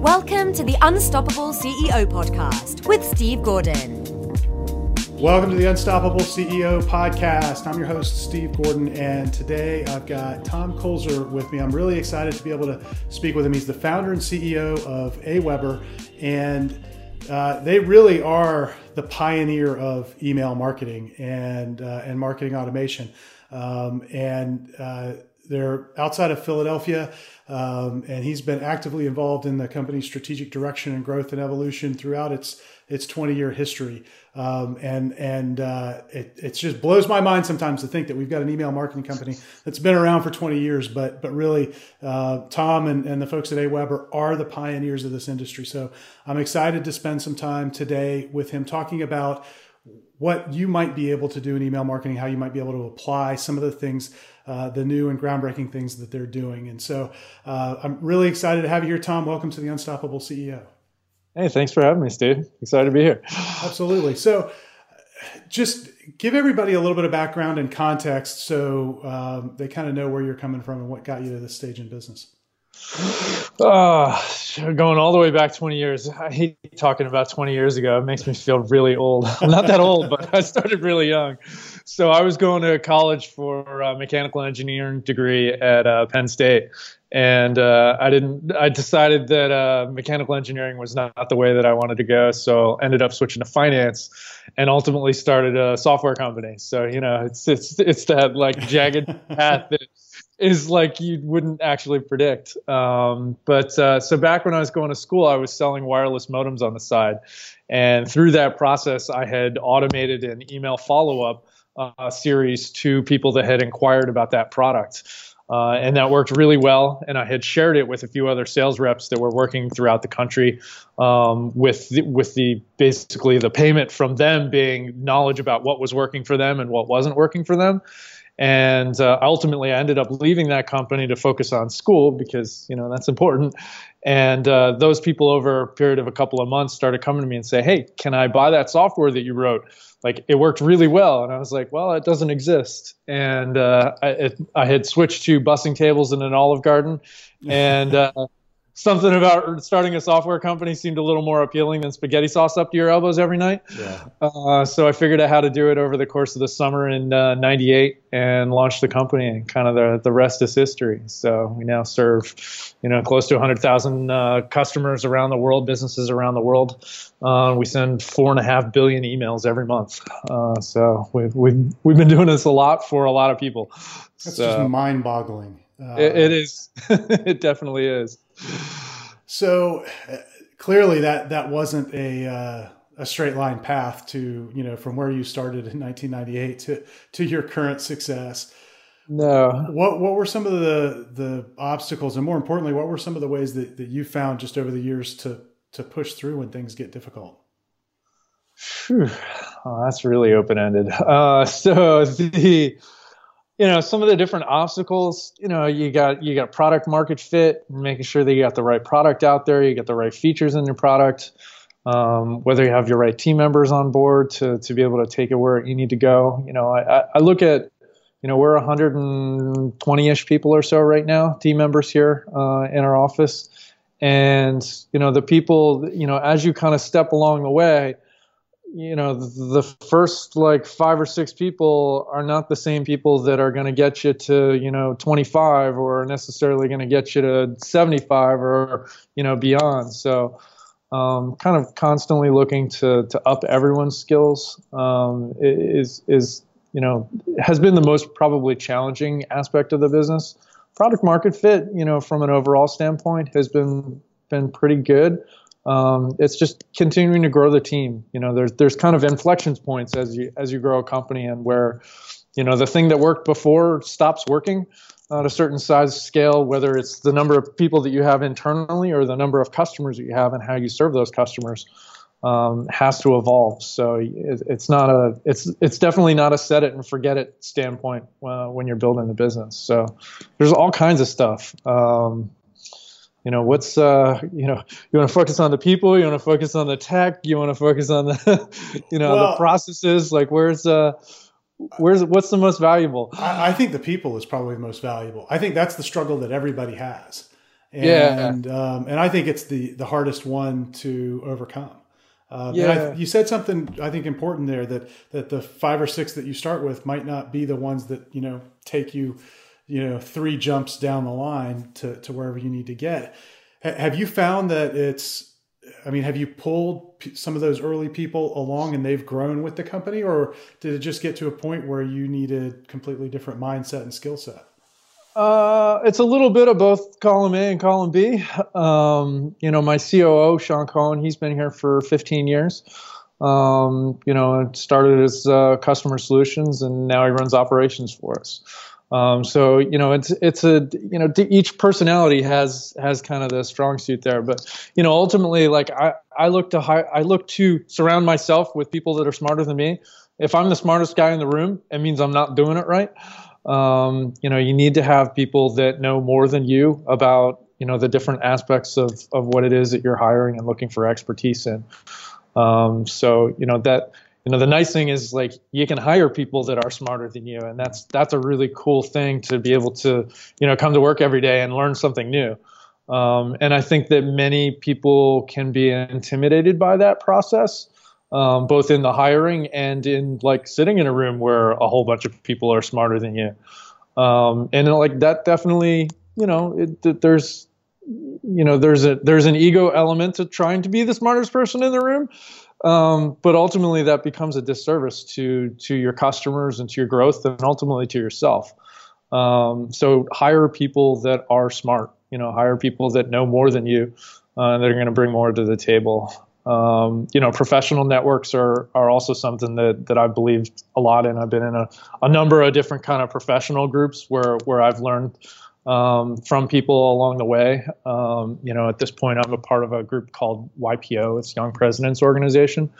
Welcome to the Unstoppable CEO podcast with Steve Gordon. Welcome to the Unstoppable CEO podcast. I'm your host, Steve Gordon, and today I've got Tom Kulzer with me. I'm really excited to be able to speak with him. He's the founder and CEO of AWeber, and uh, they really are the pioneer of email marketing and uh, and marketing automation. Um, and uh, they're outside of Philadelphia, um, and he's been actively involved in the company's strategic direction and growth and evolution throughout its its 20 year history. Um, and and uh, it it just blows my mind sometimes to think that we've got an email marketing company that's been around for 20 years, but but really, uh, Tom and, and the folks at AWeber are the pioneers of this industry. So I'm excited to spend some time today with him talking about what you might be able to do in email marketing, how you might be able to apply some of the things, uh, the new and groundbreaking things that they're doing. And so uh, I'm really excited to have you here, Tom. Welcome to the Unstoppable CEO. Hey, thanks for having me, Steve. Excited to be here. Absolutely. So, just give everybody a little bit of background and context so um, they kind of know where you're coming from and what got you to this stage in business. Uh, going all the way back 20 years. I hate talking about 20 years ago. It makes me feel really old. I'm not that old, but I started really young. So I was going to college for a mechanical engineering degree at uh, Penn State, and uh, I didn't. I decided that uh, mechanical engineering was not the way that I wanted to go, so ended up switching to finance, and ultimately started a software company. So you know, it's it's it's that like jagged path that is like you wouldn't actually predict. Um, but uh, so back when I was going to school, I was selling wireless modems on the side, and through that process, I had automated an email follow up uh, series to people that had inquired about that product. Uh, and that worked really well. And I had shared it with a few other sales reps that were working throughout the country, um, with the, with the basically the payment from them being knowledge about what was working for them and what wasn't working for them. And uh, ultimately, I ended up leaving that company to focus on school because you know that's important. And uh, those people over a period of a couple of months started coming to me and say, "Hey, can I buy that software that you wrote?" like it worked really well and i was like well it doesn't exist and uh, I, it, I, had switched to bussing tables in an olive garden and uh, something about starting a software company seemed a little more appealing than spaghetti sauce up to your elbows every night. Yeah. Uh, so I figured out how to do it over the course of the summer in '98 uh, and launched the company, and kind of the the rest is history. So we now serve, you know, close to 100,000 uh, customers around the world, businesses around the world. Uh, we send four and a half billion emails every month. Uh, so we've, we've we've been doing this a lot for a lot of people. That's so, just mind-boggling. it, it is. it definitely is. So uh, clearly that that wasn't a uh, a straight line path to you know from where you started in 1998 to to your current success. No. What what were some of the the obstacles, and more importantly, what were some of the ways that, that you found just over the years to to push through when things get difficult? Oh, that's really open ended. Uh, so the you know some of the different obstacles you know you got you got product market fit making sure that you got the right product out there you got the right features in your product um, whether you have your right team members on board to, to be able to take it where you need to go. You know i, I look at you know we're 120ish people or so right now team members here uh, in our office. And you know the people you know as you kind of step along the way you know the, first like five or six people are not the same people that are going to get you to you know 25 or necessarily going to get you to 75 or you know beyond. So um, kind of constantly looking to to up everyone's skills um, is is you know has been the most probably challenging aspect of the business. Product market fit you know from an overall standpoint has been been pretty good um, it's just continuing to grow the team. You know, there's there's kind of inflection points as you as you grow a company, and where you know the thing that worked before stops working at a certain size scale, whether it's the number of people that you have internally or the number of customers that you have and how you serve those customers. Um, has to evolve. So it, it's not a it's it's definitely not a set it and forget it standpoint uh, when you're building the business. So there's all kinds of stuff. Um, you know what's uh you know you want to focus on the people you want to focus on the tech you want to focus on the you know well, the processes like where's uh where's what's the most valuable I, I, think the people is probably the most valuable i think that's the struggle that everybody has And, yeah. Um, and I think it's the, the hardest one to overcome. Uh, yeah. I, you said something I think important there that that the five or six that you start with might not be the ones that you know take you, you know, three jumps down the line to to wherever you need to get. Have you found that it's I mean, have you pulled some of those early people along and they've grown with the company, or did it just get to a point where you needed completely different mindset and skill set? Uh, it's a little bit of both column A and column B. Um, you know, my COO, Sean Cohen, he's been here for 15 years. Um, you know, started as uh, customer solutions, and now he runs operations for us. Um, so you know, it's it's a you know each personality has has kind of the strong suit there, but you know, ultimately, like I I look to high, I look to surround myself with people that are smarter than me. If I'm the smartest guy in the room, it means I'm not doing it right. Um, you know, you need to have people that know more than you about you know the different aspects of of what it is that you're hiring and looking for expertise in. Um, so you know that you know the nice thing is like you can hire people that are smarter than you and that's that's a really cool thing to be able to you know come to work every day and learn something new. Um, and i think that many people can be intimidated by that process um, both in the hiring and in like sitting in a room where a whole bunch of people are smarter than you. Um, and like that definitely you know it, there's you know there's a there's an ego element to trying to be the smartest person in the room um, but ultimately, that becomes a disservice to to your customers and to your growth, and ultimately to yourself. Um, so hire people that are smart. You know, hire people that know more than you, uh, that are going to bring more to the table. Um, you know, professional networks are are also something that that I believe a lot in. I've been in a, a number of different kind of professional groups where where I've learned um, from people along the way. Um, you know, at this point, I'm a part of a group called YPO. It's Young Presidents Organization,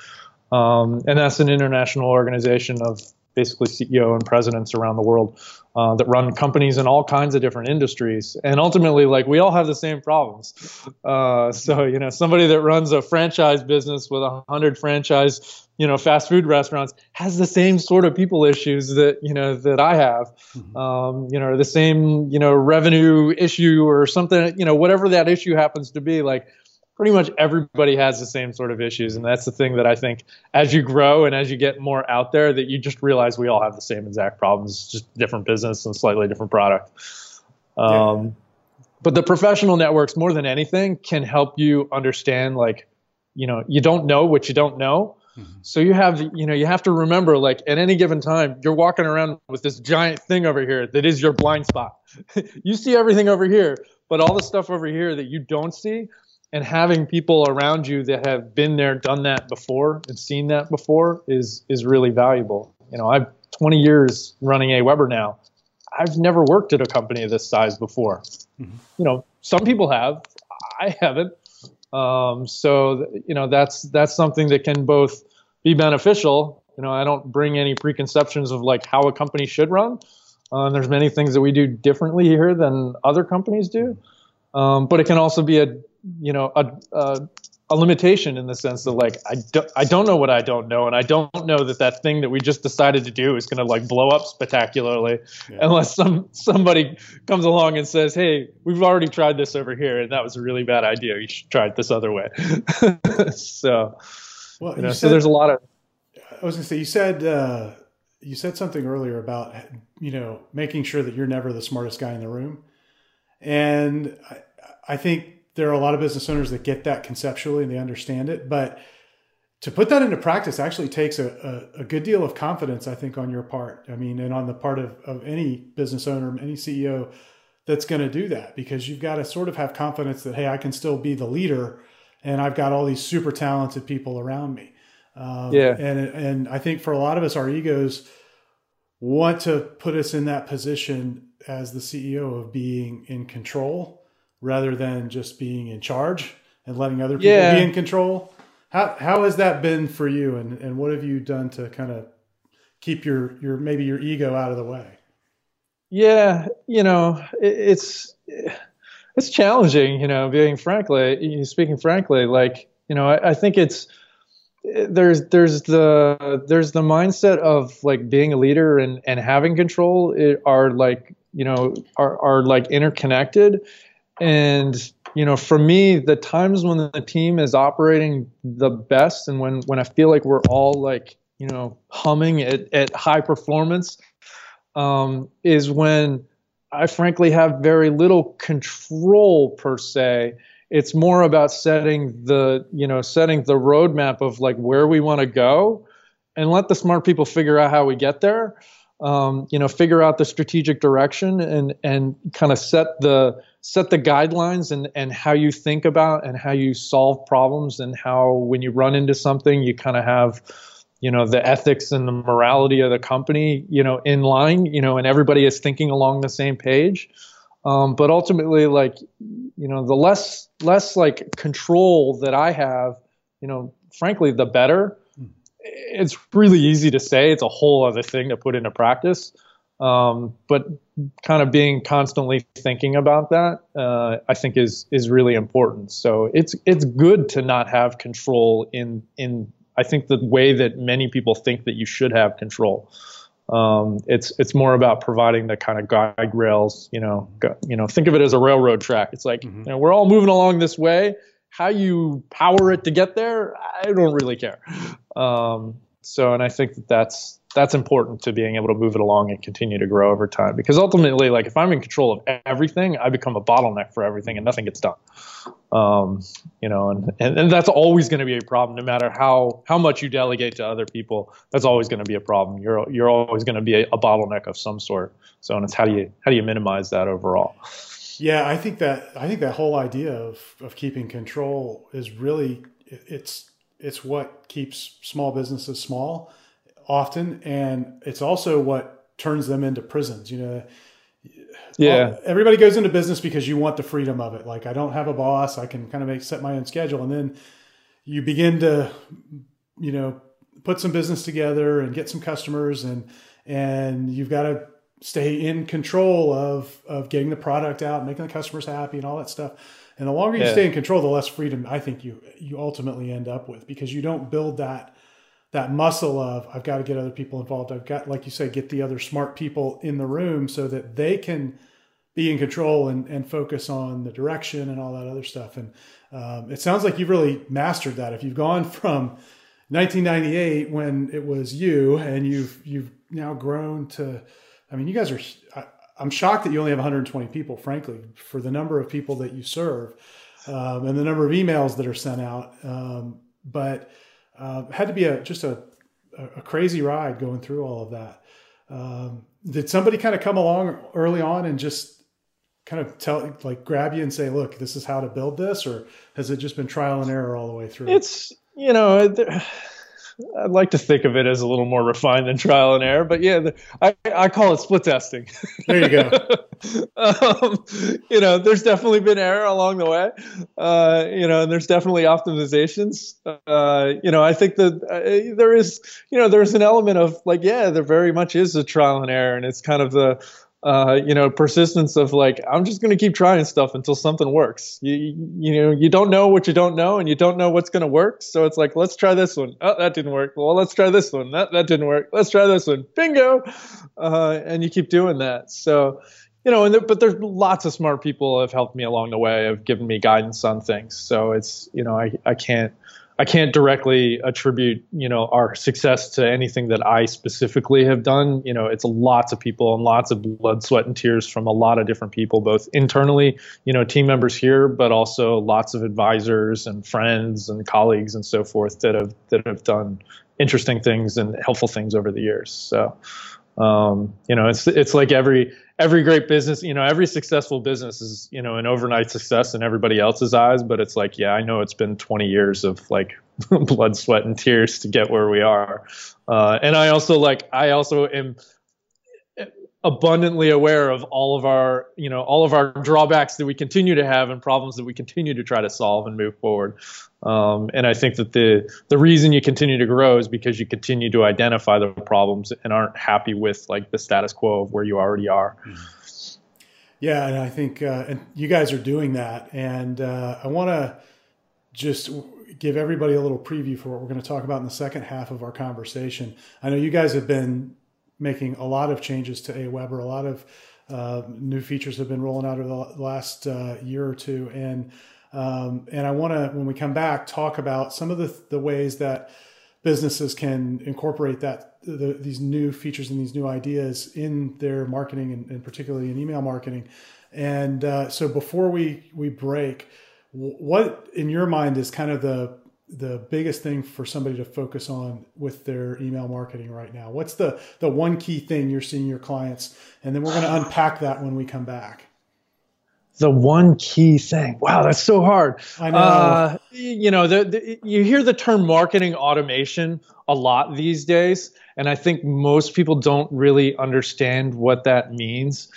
um, and that's an international organization of basically CEO and presidents around the world uh, that run companies in all kinds of different industries. And ultimately, like we all have the same problems. Uh, so you know, somebody that runs a franchise business with a hundred franchise, you know, fast food restaurants has the same sort of people issues that you know that I have. Mm-hmm. Um, you know, the same you know revenue issue or something. You know, whatever that issue happens to be, like pretty much everybody has the same sort of issues. And that's the thing that i think as you grow and as you get more out there that you just realize we all have the same exact problems. Just different business and slightly different product. Um, yeah. but the professional networks more than anything can help you understand like you know you don't know what you don't know. Mm-hmm. so you have you know you have to remember like at any given time you're walking around with this giant thing over here that is your blind spot. You see everything over here but all the stuff over here that you don't see and having people around you that have been there, done that before, and seen that before is is really valuable. You know, I've 20 years running AWeber now. I've never worked at a company this size before. Mm-hmm. You know, some people have. I haven't. Um, so you know, that's that's something that can both be beneficial. You know, I don't bring any preconceptions of like how a company should run. Uh, and there's many things that we do differently here than other companies do. Um, but it can also be a you know a, a, a limitation in the sense that like I don't I don't know what I don't know, and I don't know that that thing that we just decided to do is going to like blow up spectacularly, yeah. unless some somebody comes along and says, "Hey, we've already tried this over here, and that was a really bad idea. You should try it this other way." so, well, you know, you said, so there's a lot of. I was going to say you said uh, you said something earlier about you know making sure that you're never the smartest guy in the room, and I, I think there are a lot of business owners that get that conceptually and they understand it, but to put that into practice actually takes a, a, a, good deal of confidence, I think, on your part. I mean, and on the part of, of any business owner, any CEO that's going to do that, because you've got to sort of have confidence that, hey, I can still be the leader and I've got all these super talented people around me. Um, yeah. And, and I think for a lot of us, our egos want to put us in that position as the CEO of being in control rather than just being in charge and letting other people yeah. be in control. How how has that been for you, and and what have you done to kind of keep your your maybe your ego out of the way? Yeah, you know, it, it's it's challenging. You know, being frankly, speaking frankly, like you know, I, I think it's there's there's the there's the mindset of like being a leader and and having control it, are like you know are are like interconnected and you know, for me, the times when the team is operating the best and when when I feel like we're all like you know humming at, at high performance um, is when I frankly have very little control per se. It's more about setting the you know setting the roadmap of like where we want to go, and let the smart people figure out how we get there. Um, you know, figure out the strategic direction and and kind of set the set the guidelines and and how you think about and how you solve problems and how when you run into something you kind of have you know the ethics and the morality of the company you know in line you know and everybody is thinking along the same page. Um, but ultimately like you know the less less like control that i have you know frankly the better. It's really easy to say. It's a whole other thing to put into practice um, but kind of being constantly thinking about that uh, i think is is really important so it's it's good to not have control in in I think the way that many people think that you should have control. Um, it's it's more about providing the kind of guide rails. You know, go, you know, think of it as a railroad track. It's like mm-hmm. you know, we're all moving along this way. How you power it to get there, I don't really care. Um, so, and I think that that's that's important to being able to move it along and continue to grow over time. Because ultimately, like if I'm in control of everything, I become a bottleneck for everything, and nothing gets done. Um, you know, and, and, and that's always going to be a problem, no matter how how much you delegate to other people. That's always going to be a problem. You're you're always going to be a, a bottleneck of some sort. So, and it's how do you how do you minimize that overall? Yeah, I think that I think that whole idea of of keeping control is really it's it's what keeps small businesses small often, and it's also what turns them into prisons. You know, yeah. everybody goes into business because you want the freedom of it. Like I don't have a boss, I can kind of make set my own schedule, and then you begin to, you know, put some business together and get some customers, and and you've got to stay in control of of getting the product out, making the customers happy, and all that stuff. And the longer you yeah. stay in control, the less freedom I think you you ultimately end up with because you don't build that that muscle of I've got to get other people involved. I've got, like you say, get the other smart people in the room so that they can be in control and, and focus on the direction and all that other stuff. And um, it sounds like you've really mastered that. If you've gone from 1998 when it was you and you've you've now grown to, I mean, you guys are. I, I'm shocked that you only have 120 people, frankly, for the number of people that you serve um, and the number of emails that are sent out. Um, but uh, had to be a just a, a crazy ride going through all of that. Um, did somebody kind of come along early on and just kind of tell like grab you and say look this is how to build this or has it just been trial and error all the way through it's you know I'd like to think of it as a little more refined than trial and error, but yeah, the, I, I call it split testing. There you go. um, you know, there's definitely been error along the way. Uh, you know, and there's definitely optimizations. Uh, you know, I think that uh, there is, you know, there's an element of like, yeah, there very much is a trial and error, and it's kind of the uh, you know, persistence of like, I'm just going to keep trying stuff until something works. You, you know, you don't know what you don't know and you don't know what's going to work. So it's like, let's try this one. Oh, that didn't work. Well, let's try this one. That, that didn't work. Let's try this one. Bingo. Uh, and you keep doing that. So, you know, and there, but there's lots of smart people have helped me along the way, have given me guidance on things. So it's, you know, I, I can't, I can't directly attribute, you know, our success to anything that I specifically have done. You know, it's lots of people and lots of blood, sweat, and tears from a lot of different people, both internally, you know, team members here, but also lots of advisors and friends and colleagues and so forth that have that have done interesting things and helpful things over the years. So, um, you know, it's it's like every every great business, you know, every successful business is, you know, an overnight success in everybody else's eyes. But it's like, yeah, I know it's been 20 years of like blood, sweat, and tears to get where we are. Uh, and I also like, I also am abundantly aware of all of our you know all of our drawbacks that we continue to have and problems that we continue to try to solve and move forward um, and i think that the the reason you continue to grow is because you continue to identify the problems and aren't happy with like the status quo of where you already are. Yeah and i think uh, and you guys are doing that. And uh, i want to just give everybody a little preview for what we're going to talk about in the second half of our conversation. I know you guys have been making a lot of changes to Aweber, a lot of uh, new features have been rolling out over the last uh, year or two, and um, and I want to when we come back talk about some of the the ways that businesses can incorporate that the, these new features and these new ideas in their marketing and, and particularly in email marketing. And uh, so before we we break, what in your mind is kind of the the biggest thing for somebody to focus on with their email marketing right now? What's the the one key thing you're seeing your clients? And then we're going to unpack that when we come back the one key thing. Wow, that's so hard. I know. Uh, you know, the, the, you hear the term marketing automation a lot these days, and I think most people don't really understand what that means.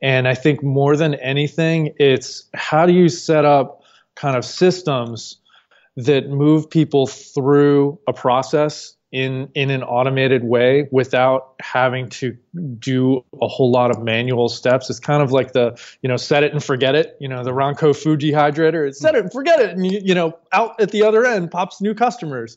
And I think more than anything, it's how do you set up kind of systems that move people through a process in in an automated way without having to do a whole lot of manual steps. It's kind of like the you know set it and forget it. You know the Ronco food dehydrator. It's set it and forget it, and you, you know out at the other end pops new customers.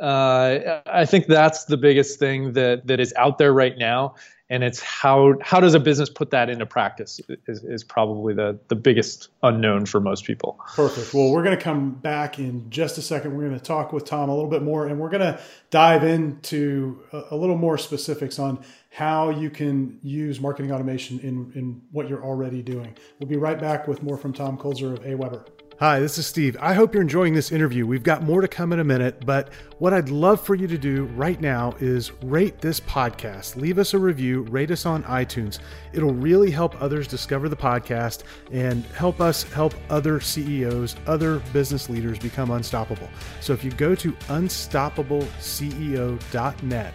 Uh, I think that's the biggest thing that that is out there right now, and it's how how does a business put that into practice is, is probably the the biggest unknown for most people. Perfect. Well we're going to come back in just a second. We're going to talk with tom a little bit more and we're going to dive into a, a, little more specifics on how you can use marketing automation in in what you're already doing. We'll be right back with more from tom kulzer of aweber Hi, this is Steve. I hope you're enjoying this interview. We've got more to come in a minute, but what I'd love for you to do right now is rate this podcast. Leave us a review, rate us on iTunes. It'll really help others discover the podcast and help us help other CEOs, other business leaders become unstoppable. So if you go to unstoppableceo.net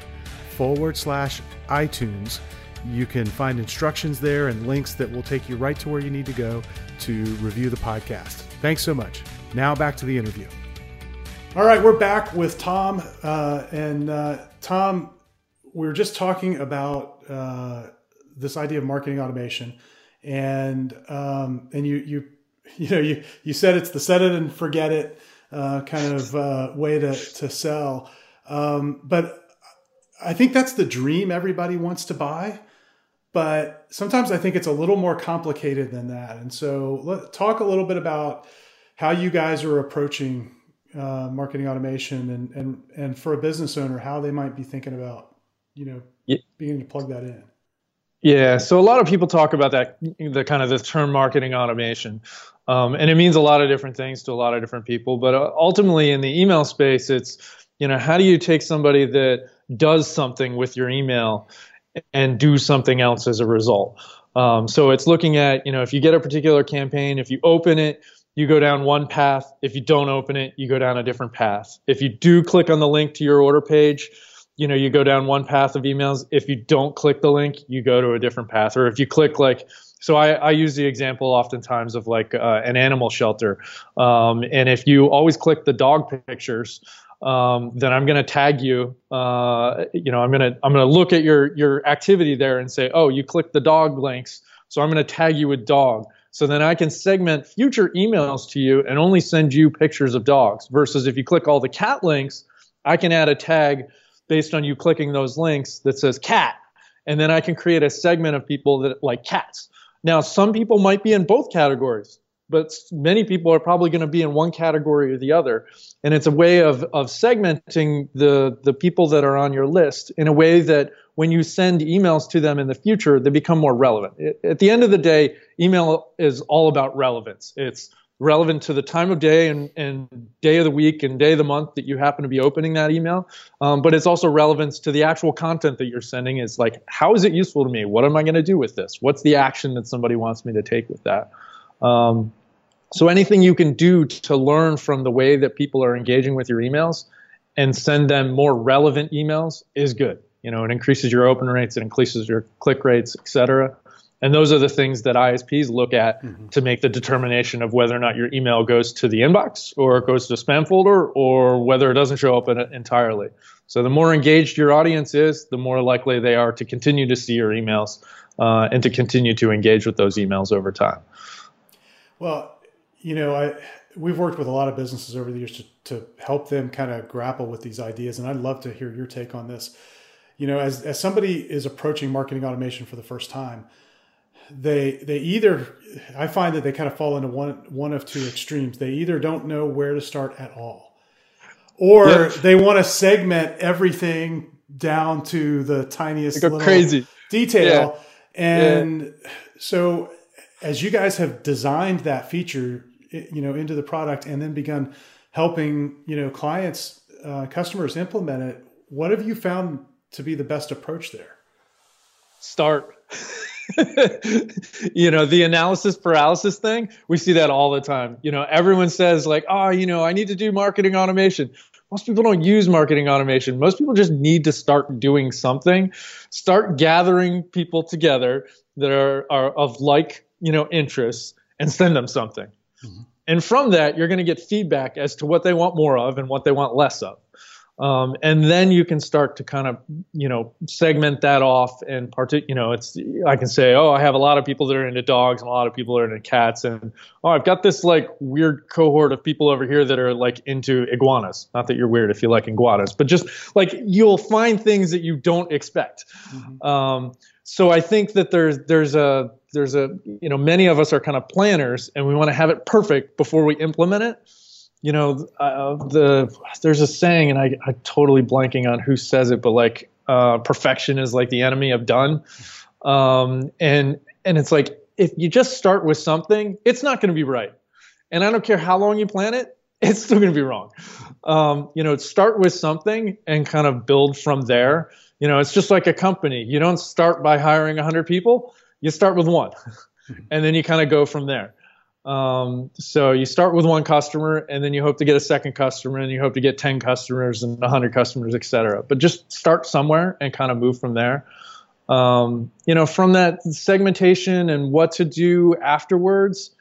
forward slash iTunes, you can find instructions there and links that will take you right to where you need to go to review the podcast. Thanks so much. Now back to the interview. All right, we're back with Tom. Uh, and uh, Tom, we were just talking about uh, this idea of marketing automation, and um, and you you you know you you said it's the set it and forget it uh, kind of uh, way to to sell, um, but I think that's the dream everybody wants to buy. But sometimes I think it's a little more complicated than that. And so, let talk a little bit about how you guys are approaching uh, marketing automation, and and and for a business owner, how they might be thinking about, you know, yeah. beginning to plug that in. Yeah, so a lot of people talk about that, the kind of the term marketing automation, um, and it means a lot of different things to a lot of different people. But uh, ultimately, in the email space, it's you know how do you take somebody that does something with your email and do something else as a result. Um, so it's looking at, you know, if you get a particular campaign, if you open it, you go down one path. If you don't open it, you go down a different path. If you do click on the link to your order page, you know, you go down one path of emails. If you don't click the link, you go to a different path. Or if you click like, so I, I use the example oftentimes of like uh, an animal shelter. Um, and if you always click the dog pictures, um, then I'm going to tag you. Uh, you know, I'm going to I'm going to look at your your activity there and say, oh, you clicked the dog links, so I'm going to tag you with dog. So then I can segment future emails to you and only send you pictures of dogs. Versus if you click all the cat links, I can add a tag based on you clicking those links that says cat, and then I can create a segment of people that like cats. Now, some people might be in both categories but many people are probably going to be in one category or the other. And it's a way of, of segmenting the, the people that are on your list in a way that when you send emails to them in the future, they become more relevant. It, at the end of the day, email is all about relevance. It's relevant to the time of day and, and day of the week and day of the month that you happen to be opening that email. Um, but it's also relevance to the actual content that you're sending. Is like, how is it useful to me? What am I going to do with this? What's the action that somebody wants me to take with that? Um, so anything you can do to learn from the way that people are engaging with your emails and send them more relevant emails is good. You know, it increases your open rates, it increases your click rates, et cetera. And those are the things that ISPs look at mm-hmm. to make the determination of whether or not your email goes to the inbox or it goes to a spam folder or whether it doesn't show up entirely. So the more engaged your audience is, the more likely they are to continue to see your emails uh, and to continue to engage with those emails over time. Well, you know, I we've worked with a lot of businesses over the years to, to help them kind of grapple with these ideas, and I'd love to hear your take on this. You know, as as somebody is approaching marketing automation for the first time, they they either I find that they kind of fall into one one of two extremes. They either don't know where to start at all, or yep. they want to segment everything down to the tiniest little crazy detail. Yeah. And yeah. so, as you guys have designed that feature, you know, into the product, and then begun helping you know clients, uh, customers implement it, what have you found to be the best approach there? Start. you know, the analysis paralysis thing, we see that all the time. You know, everyone says, like, oh, you know, I need to do marketing automation. Most people don't use marketing automation. Most people just need to start doing something, start gathering people together that are, are of like, you know, interests and send them something. Mm-hmm. And from that, you're going to get feedback as to what they want more of and what they want less of. Um, and then you can start to kind of, you know, segment that off and part. You know, it's I can say, oh, I have a lot of people that are into dogs and a lot of people are into cats, and oh, I've got this like weird cohort of people over here that are like into iguanas. Not that you're weird if you like iguanas, but just like you'll find things that you don't expect. Mm-hmm. Um, so I think that there's there's a there's a you know many of us are kind of planners and we want to have it perfect before we implement it you know, uh, the there's a saying, and I, I'm totally blanking on who says it, but like uh, perfection is like the enemy of done, um, and and it's like if you just start with something, it's not going to be right, and I don't care how long you plan it, it's still going to be wrong. Um, you know, start with something and kind of build from there. You know, it's just like a company. You don't start by hiring 100 people. You start with one, and then you kind of go from there. Um, so you start with one customer and then you hope to get a second customer and you hope to get 10 customers and 100 customers, et cetera. But just start somewhere and kind of move from there. Um, you know, from that segmentation and what to do afterwards,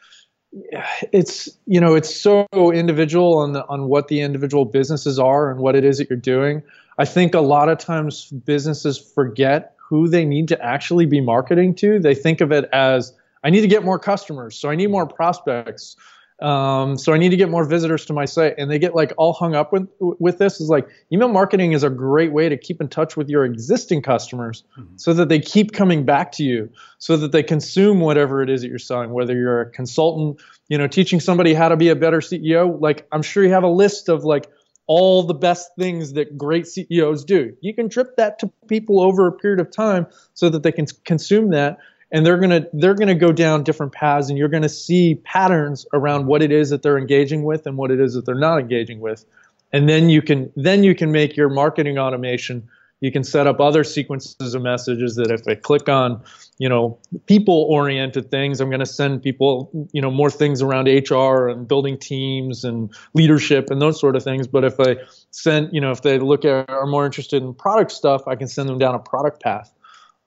it's you know it's so individual on the, on what the individual businesses are and what it is that you're doing. I think a lot of times businesses forget who they need to actually be marketing to. They think of it as I need to get more customers, so I need more prospects. Um, so I need to get more visitors to my site, and they get like all hung up with with this. Is like email marketing is a great way to keep in touch with your existing customers, mm-hmm. so that they keep coming back to you, so that they consume whatever it is that you're selling. Whether you're a consultant, you know, teaching somebody how to be a better CEO, like I'm sure you have a list of like all the best things that great CEOs do. You can drip that to people over a period of time so that they can consume that and they're going to they're going to go down different paths and you're going to see patterns around what it is that they're engaging with and what it is that they're not engaging with and then you can then you can make your marketing automation you can set up other sequences of messages that if i click on you know people oriented things i'm going to send people you know more things around hr and building teams and leadership and those sort of things but if i send you know if they look at are more interested in product stuff i can send them down a product path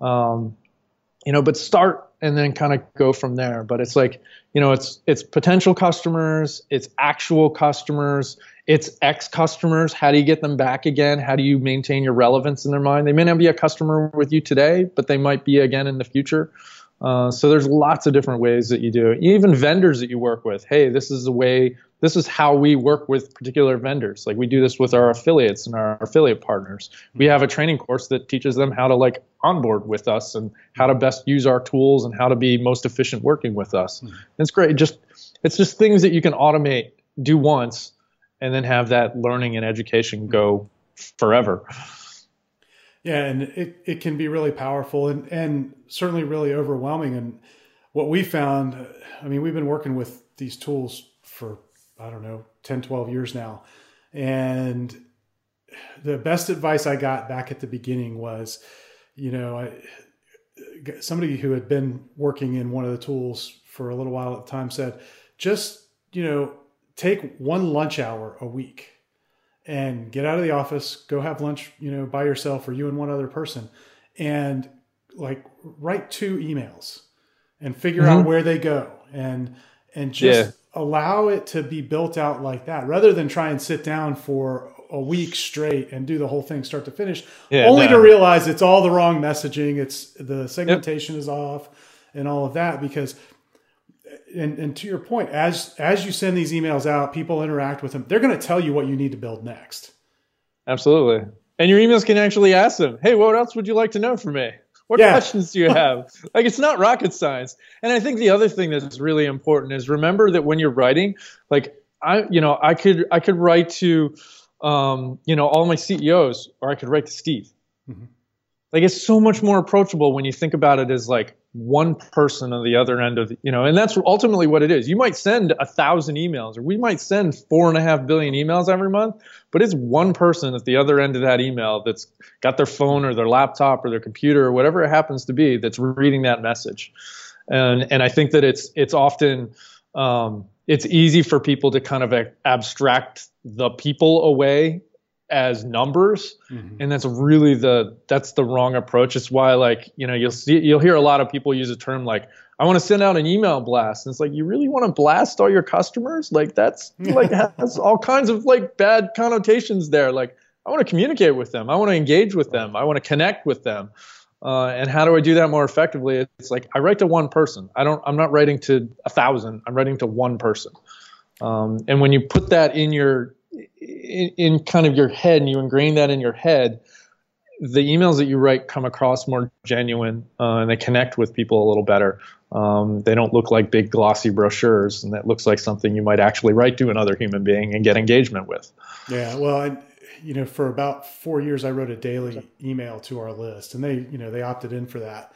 um, you know, but start and then kind of go from there. But it's like, you know, it's it's potential customers, it's actual customers, it's ex customers. How do you get them back again? How do you maintain your relevance in their mind? They may not be a customer with you today, but they might be again in the future. Uh, so there's lots of different ways that you do it. Even vendors that you work with. Hey, this is the way. This is how we work with particular vendors. Like we do this with our affiliates and our affiliate partners. We have a training course that teaches them how to like onboard with us and how to best use our tools and how to be most efficient working with us. Mm-hmm. It's great. Just it's just things that you can automate, do once, and then have that learning and education go forever. Yeah, and it, it can be really powerful and, and certainly really overwhelming. And what we found, I mean, we've been working with these tools for, I don't know, 10, 12 years now. And the best advice I got back at the beginning was, you know, I, somebody who had been working in one of the tools for a little while at the time said, just, you know, take one lunch hour a week and get out of the office, go have lunch, you know, by yourself or you and one other person, and like write two emails and figure mm-hmm. out where they go and and just yeah. allow it to be built out like that rather than try and sit down for a week straight and do the whole thing start to finish yeah, only no. to realize it's all the wrong messaging it's the segmentation yep. is off and all of that because and, and to your point, as as you send these emails out, people interact with them. They're going to tell you what you need to build next. Absolutely, and your emails can actually ask them, "Hey, what else would you like to know from me? What yeah. questions do you have? like it's not rocket science. And I think the other thing that's really important is remember that when you're writing, like I, you know, I could I could write to, um, you know, all my CEOs, or I could write to Steve. Mm-hmm. Like it's so much more approachable when you think about it as like one person on the other end of you know, and that's ultimately what it is. You might send a thousand emails, or we might send four and a half billion emails every month, but it's one person at the other end of that email that's got their phone or their laptop or their computer or whatever it happens to be that's reading that message. And and I think that it's it's often um, it's easy for people to kind of abstract the people away as numbers mm-hmm. and that's really the that's the wrong approach. It's why like you know you'll see you'll hear a lot of people use a term like i want to send out an email blast. And it's like you really want to blast all your customers? Like that's like has all kinds of like bad connotations there. Like i want to communicate with them. I want to engage with them. I want to connect with them. Uh, and how do i do that more effectively? It's like i write to one person. I don't i'm not writing to a thousand. I'm writing to one person. Um, and when you put that in your in, in kind of your head and you ingrain that in your head, the emails that you write come across more genuine uh, and they connect with people a little better. Um, they don't look like big glossy brochures, and that looks like something you might actually write to another human being and get engagement with. Yeah, well, I, you know, for about four years, I wrote a daily email to our list, and they, you know, they opted in for that.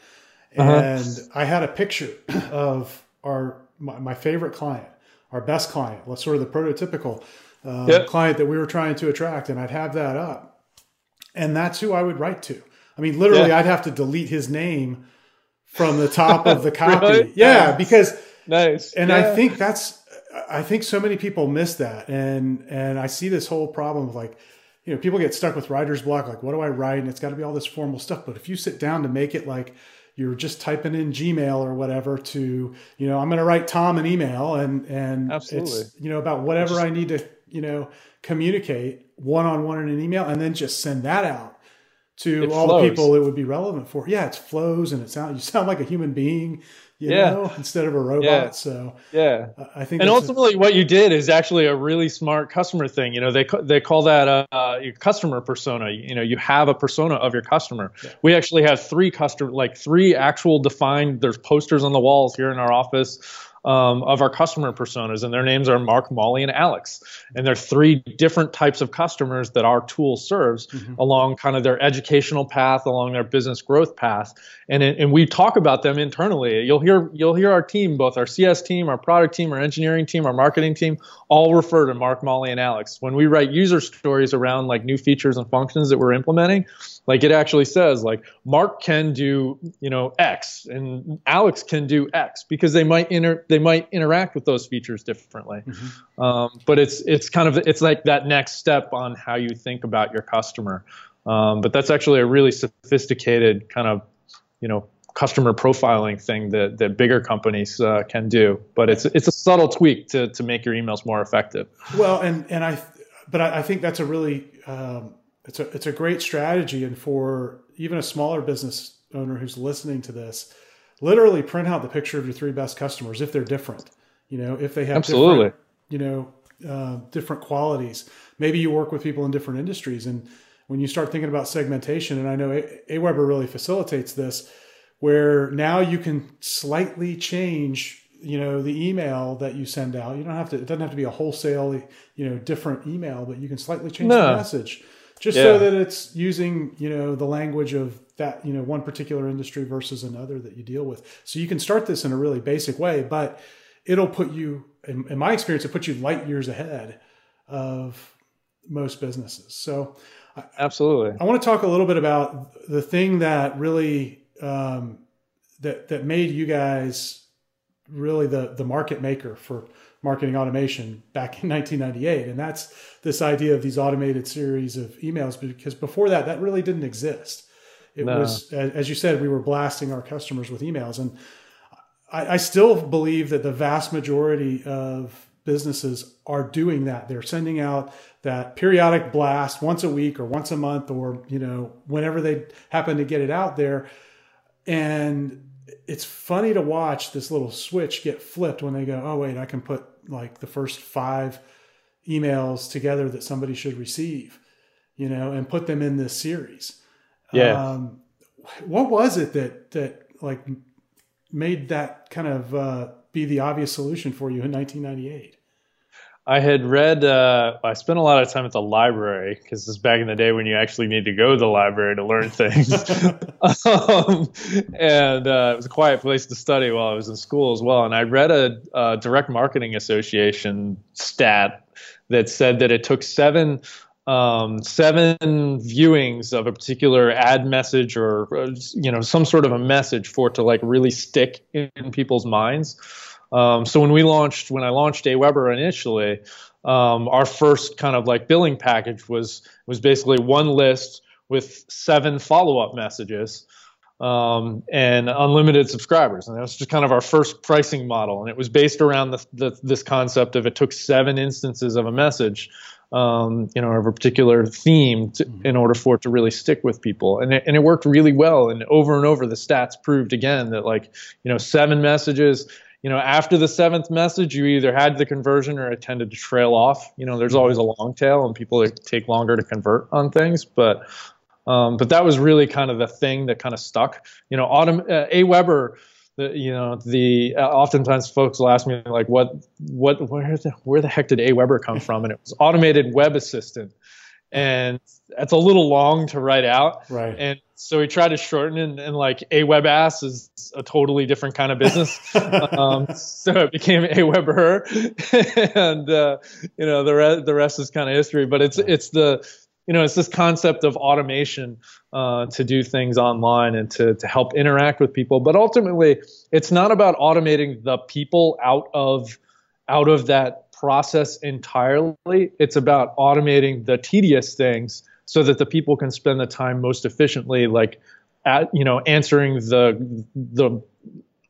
Uh-huh. And uh-huh. I had a picture of our my, my favorite client, our best client, sort of the prototypical uh, yep. client that we were trying to attract, and I'd have that up, and that's who I would write to. I mean, literally, yeah. I'd have to delete his name from the top of the copy. really? Yeah, because nice. And yeah. I think that's I think so many people miss that, and and I see this whole problem of like, you know, people get stuck with writer's block. Like, what do I write? And it's got to be all this formal stuff. But if you sit down to make it like you're just typing in Gmail or whatever to, you know, I'm going to write Tom an email and and Absolutely. it's you know about whatever I need to you know, communicate one on one in an email and then just send that out to it all flows. the people it would be relevant for. Yeah, it flows and it sounds you sound like a human being, you yeah. know, instead of a robot. Yeah. So yeah, I think. And ultimately, a, what you did is actually a really smart customer thing. You know, they they call that a, uh, your customer persona. You know, you have a persona of your customer. Yeah. We actually have three customer, like three actual defined. There's posters on the walls here in our office um, of our customer personas, and their names are Mark, Molly, and Alex. And they're three different types of customers that our tool serves mm-hmm. along kind of their educational path, along their business growth path. And and we talk about them internally. You'll hear you'll hear our team, both our CS team, our product team, our engineering team, our marketing team, all refer to Mark, Molly, and Alex. When we write user stories around like new features and functions that we're implementing, like it actually says like Mark can do you know X and Alex can do X because they might inter they might interact with those features differently. Mm-hmm. Um, but it's it's kind of it's like that next step on how you think about your customer. Um, but that's actually a really sophisticated kind of you know customer profiling thing that, that bigger companies uh, can do. But it's it's a subtle tweak to to make your emails more effective. Well, and and I, but I, I think that's a really um, it's a it's a great strategy, and for even a smaller business owner who's listening to this, literally print out the picture of your three best customers if they're different. You know, if they have absolutely, you know, uh, different qualities. Maybe you work with people in different industries, and when you start thinking about segmentation, and I know Aweber really facilitates this, where now you can slightly change you know the email that you send out you don't have to it doesn't have to be a wholesale you know different email but you can slightly change no. the message just yeah. so that it's using you know the language of that you know one particular industry versus another that you deal with. So you can start this in a really basic way but it'll put you in, in my experience it puts you light years ahead of most businesses. So absolutely. I, I want to talk a little bit about the thing that really um, that that made you guys really the the market maker for marketing automation back in 1998 and that's this idea of these automated series of emails because before that that really didn't exist. It no. was as you said we were blasting our customers with emails. And I, I, still believe that the vast majority of businesses are doing that. They're sending out that periodic blast once a week or once a month or you know whenever they happen to get it out there. And it's funny to watch this little switch get flipped when they go oh wait i can put like the first five emails together that somebody should receive, you know, and put them in this series. Yeah. Um, what was it that that like made that kind of uh, be the obvious solution for you in 1998? I had read. Uh, I spent a lot of time at the library because this is back in the day when you actually need to go to the library to learn things, um, and uh, it was a quiet place to study while I was in school as well. And I read a, a Direct Marketing Association stat that said that it took seven um, seven viewings of a particular ad message or you know some sort of a message for it to like really stick in people's minds. Um, so when we launched, when I launched AWeber initially, um, our first kind of like billing package was was basically one list with seven follow up messages um, and unlimited subscribers, and that was just kind of our first pricing model. And it was based around the, the, this concept of it took seven instances of a message. Um, you know, of a particular theme to, mm-hmm. in order for it to really stick with people. And it, and it worked really well. And over and over, the stats proved again that like, you know, seven messages, you know, after the seventh message, you either had the conversion or it tended to trail off. You know, there's always a long tail and people take longer to convert on things, but um, but that was really kind of the thing that kind of stuck. You know, autom- uh, AWeber, the, you know, the uh, oftentimes folks will ask me like, what, what, where the, where the heck did AWeber come from? And it was automated web assistant, and that's a little long to write out. Right. And so we tried to shorten and, and like a web ass is a totally different kind of business. um, so it became a and uh, you know the rest the rest is kind of history. But it's it's the you know it's this concept of automation uh, to do things online and to to help interact with people. But ultimately, it's not about automating the people out of out of that process entirely. It's about automating the tedious things so that the people can spend the time most efficiently, like at you know answering the the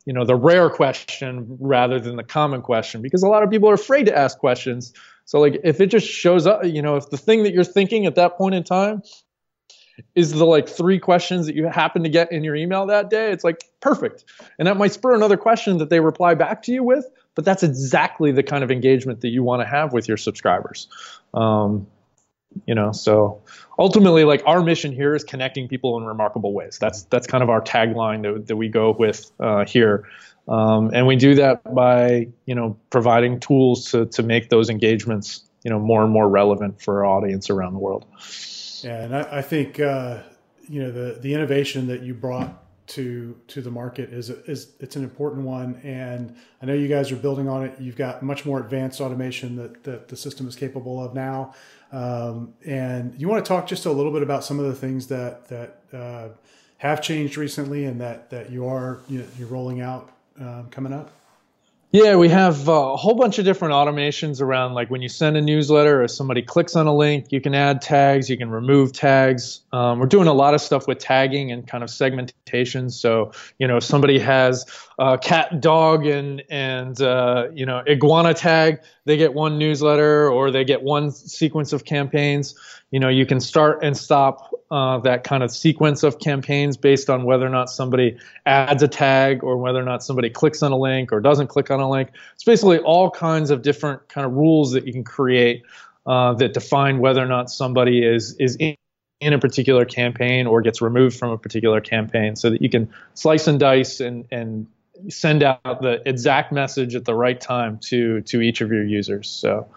you know the rare question rather than the common question because a lot of people are afraid to ask questions. So like if it just shows up, you know, if the thing that you're thinking at that point in time is the like three questions that you happen to get in your email that day, it's like perfect. And that might spur another question that they reply back to you with, but that's exactly the kind of engagement that you want to have with your subscribers. Um, you know? So ultimately like our mission here is connecting people in remarkable ways. That's that's kind of our tagline that, that we go with uh, here. Um, and we do that by you know providing tools to, to make those engagements you know more and more relevant for our audience around the world. Yeah and i, I think uh, you know the the innovation that you brought to to the market is is it's an important one. And I know you guys are building on it. You've got much more advanced automation that that the system is capable of now um, and you want to talk just a little bit about some of the things that that uh, have changed recently and that that you are you you're rolling out um, coming up. Yeah, we have uh, a whole bunch of different automations around like when you send a newsletter or somebody clicks on a link, you can add tags, you can remove tags. Um, we're doing a lot of stuff with tagging and kind of segmentation. So, you know, if somebody has a cat, dog, and, and uh, you know, iguana tag, they get one newsletter or they get one sequence of campaigns. You know, you can start and stop uh, that kind of sequence of campaigns based on whether or not somebody adds a tag or whether or not somebody clicks on a link or doesn't click on a link. It's basically all kinds of different kind of rules that you can create uh, that define whether or not somebody is is in, in a particular campaign or gets removed from a particular campaign, so that you can slice and dice and and send out the exact message at the right time to to each of your users. So.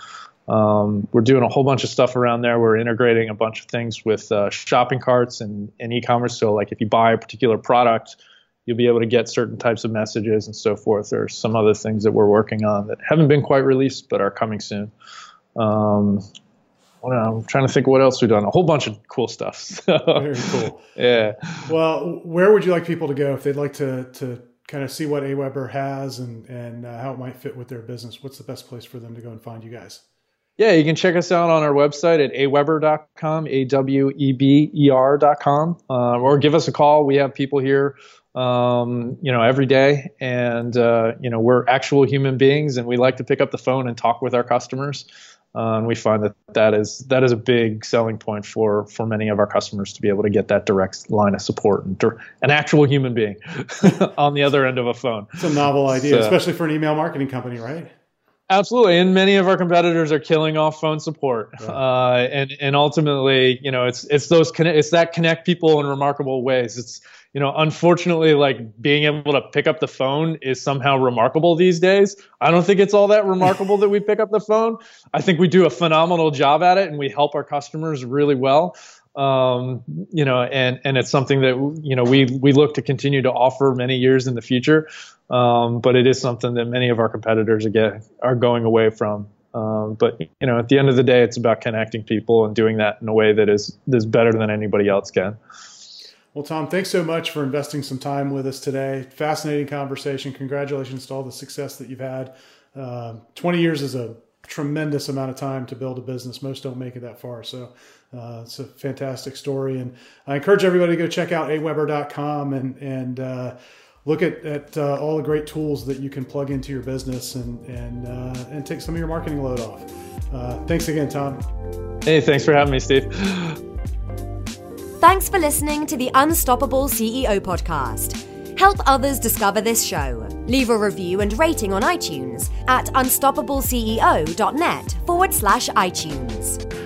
Um, we're doing a whole bunch of stuff around there. We're integrating a bunch of things with uh, shopping carts and, and e-commerce. So like if you buy a particular product, you'll be able to get certain types of messages and so forth. There's some other things that we're working on that haven't been quite released but are coming soon. Um, I'm trying to think what else we've done. A whole bunch of cool stuff. So, Very cool. Yeah. Well, where would you like people to go if they'd like to to kind of see what AWeber has and and uh, how it might fit with their business? What's the best place for them to go and find you guys? Yeah, you can check us out on our website at aweber.com, A W E B E R.com, uh, or give us a call. We have people here, um, you know, every day, and uh, you know, we're actual human beings, and we like to pick up the phone and talk with our customers. Uh, and we find that that is that is a big selling point for for many of our customers to be able to get that direct line of support and an actual human being on the other end of a phone. It's a novel idea, so, especially for an email marketing company, right? Absolutely, and many of our competitors are killing off phone support, uh, and and ultimately, you know, it's it's those connect, it's that connect people in remarkable ways. It's you know, unfortunately, like being able to pick up the phone is somehow remarkable these days. I don't think it's all that remarkable that we pick up the phone. I think we do a phenomenal job at it, and we help our customers really well. Um, you know, and and it's something that you know we we look to continue to offer many years in the future. Um, but it is something that many of our competitors again are going away from. Um, but you know, at the end of the day, it's about connecting people and doing that in a way that is is better than anybody else can. Well, Tom, thanks so much for investing some time with us today. Fascinating conversation. Congratulations to all the success that you've had. Uh, 20 years is a tremendous amount of time to build a business. Most don't make it that far. So uh, it's a fantastic story. And I encourage everybody to go check out aweber.com and, and, uh, look at, at uh, all the great tools that you can plug into your business and and uh, and take some of your marketing load off. Uh, thanks again, Tom. Hey, thanks for having me, Steve. Thanks for listening to the Unstoppable CEO podcast. Help others discover this show. Leave a review and rating on iTunes at unstoppableceo.net forward slash iTunes.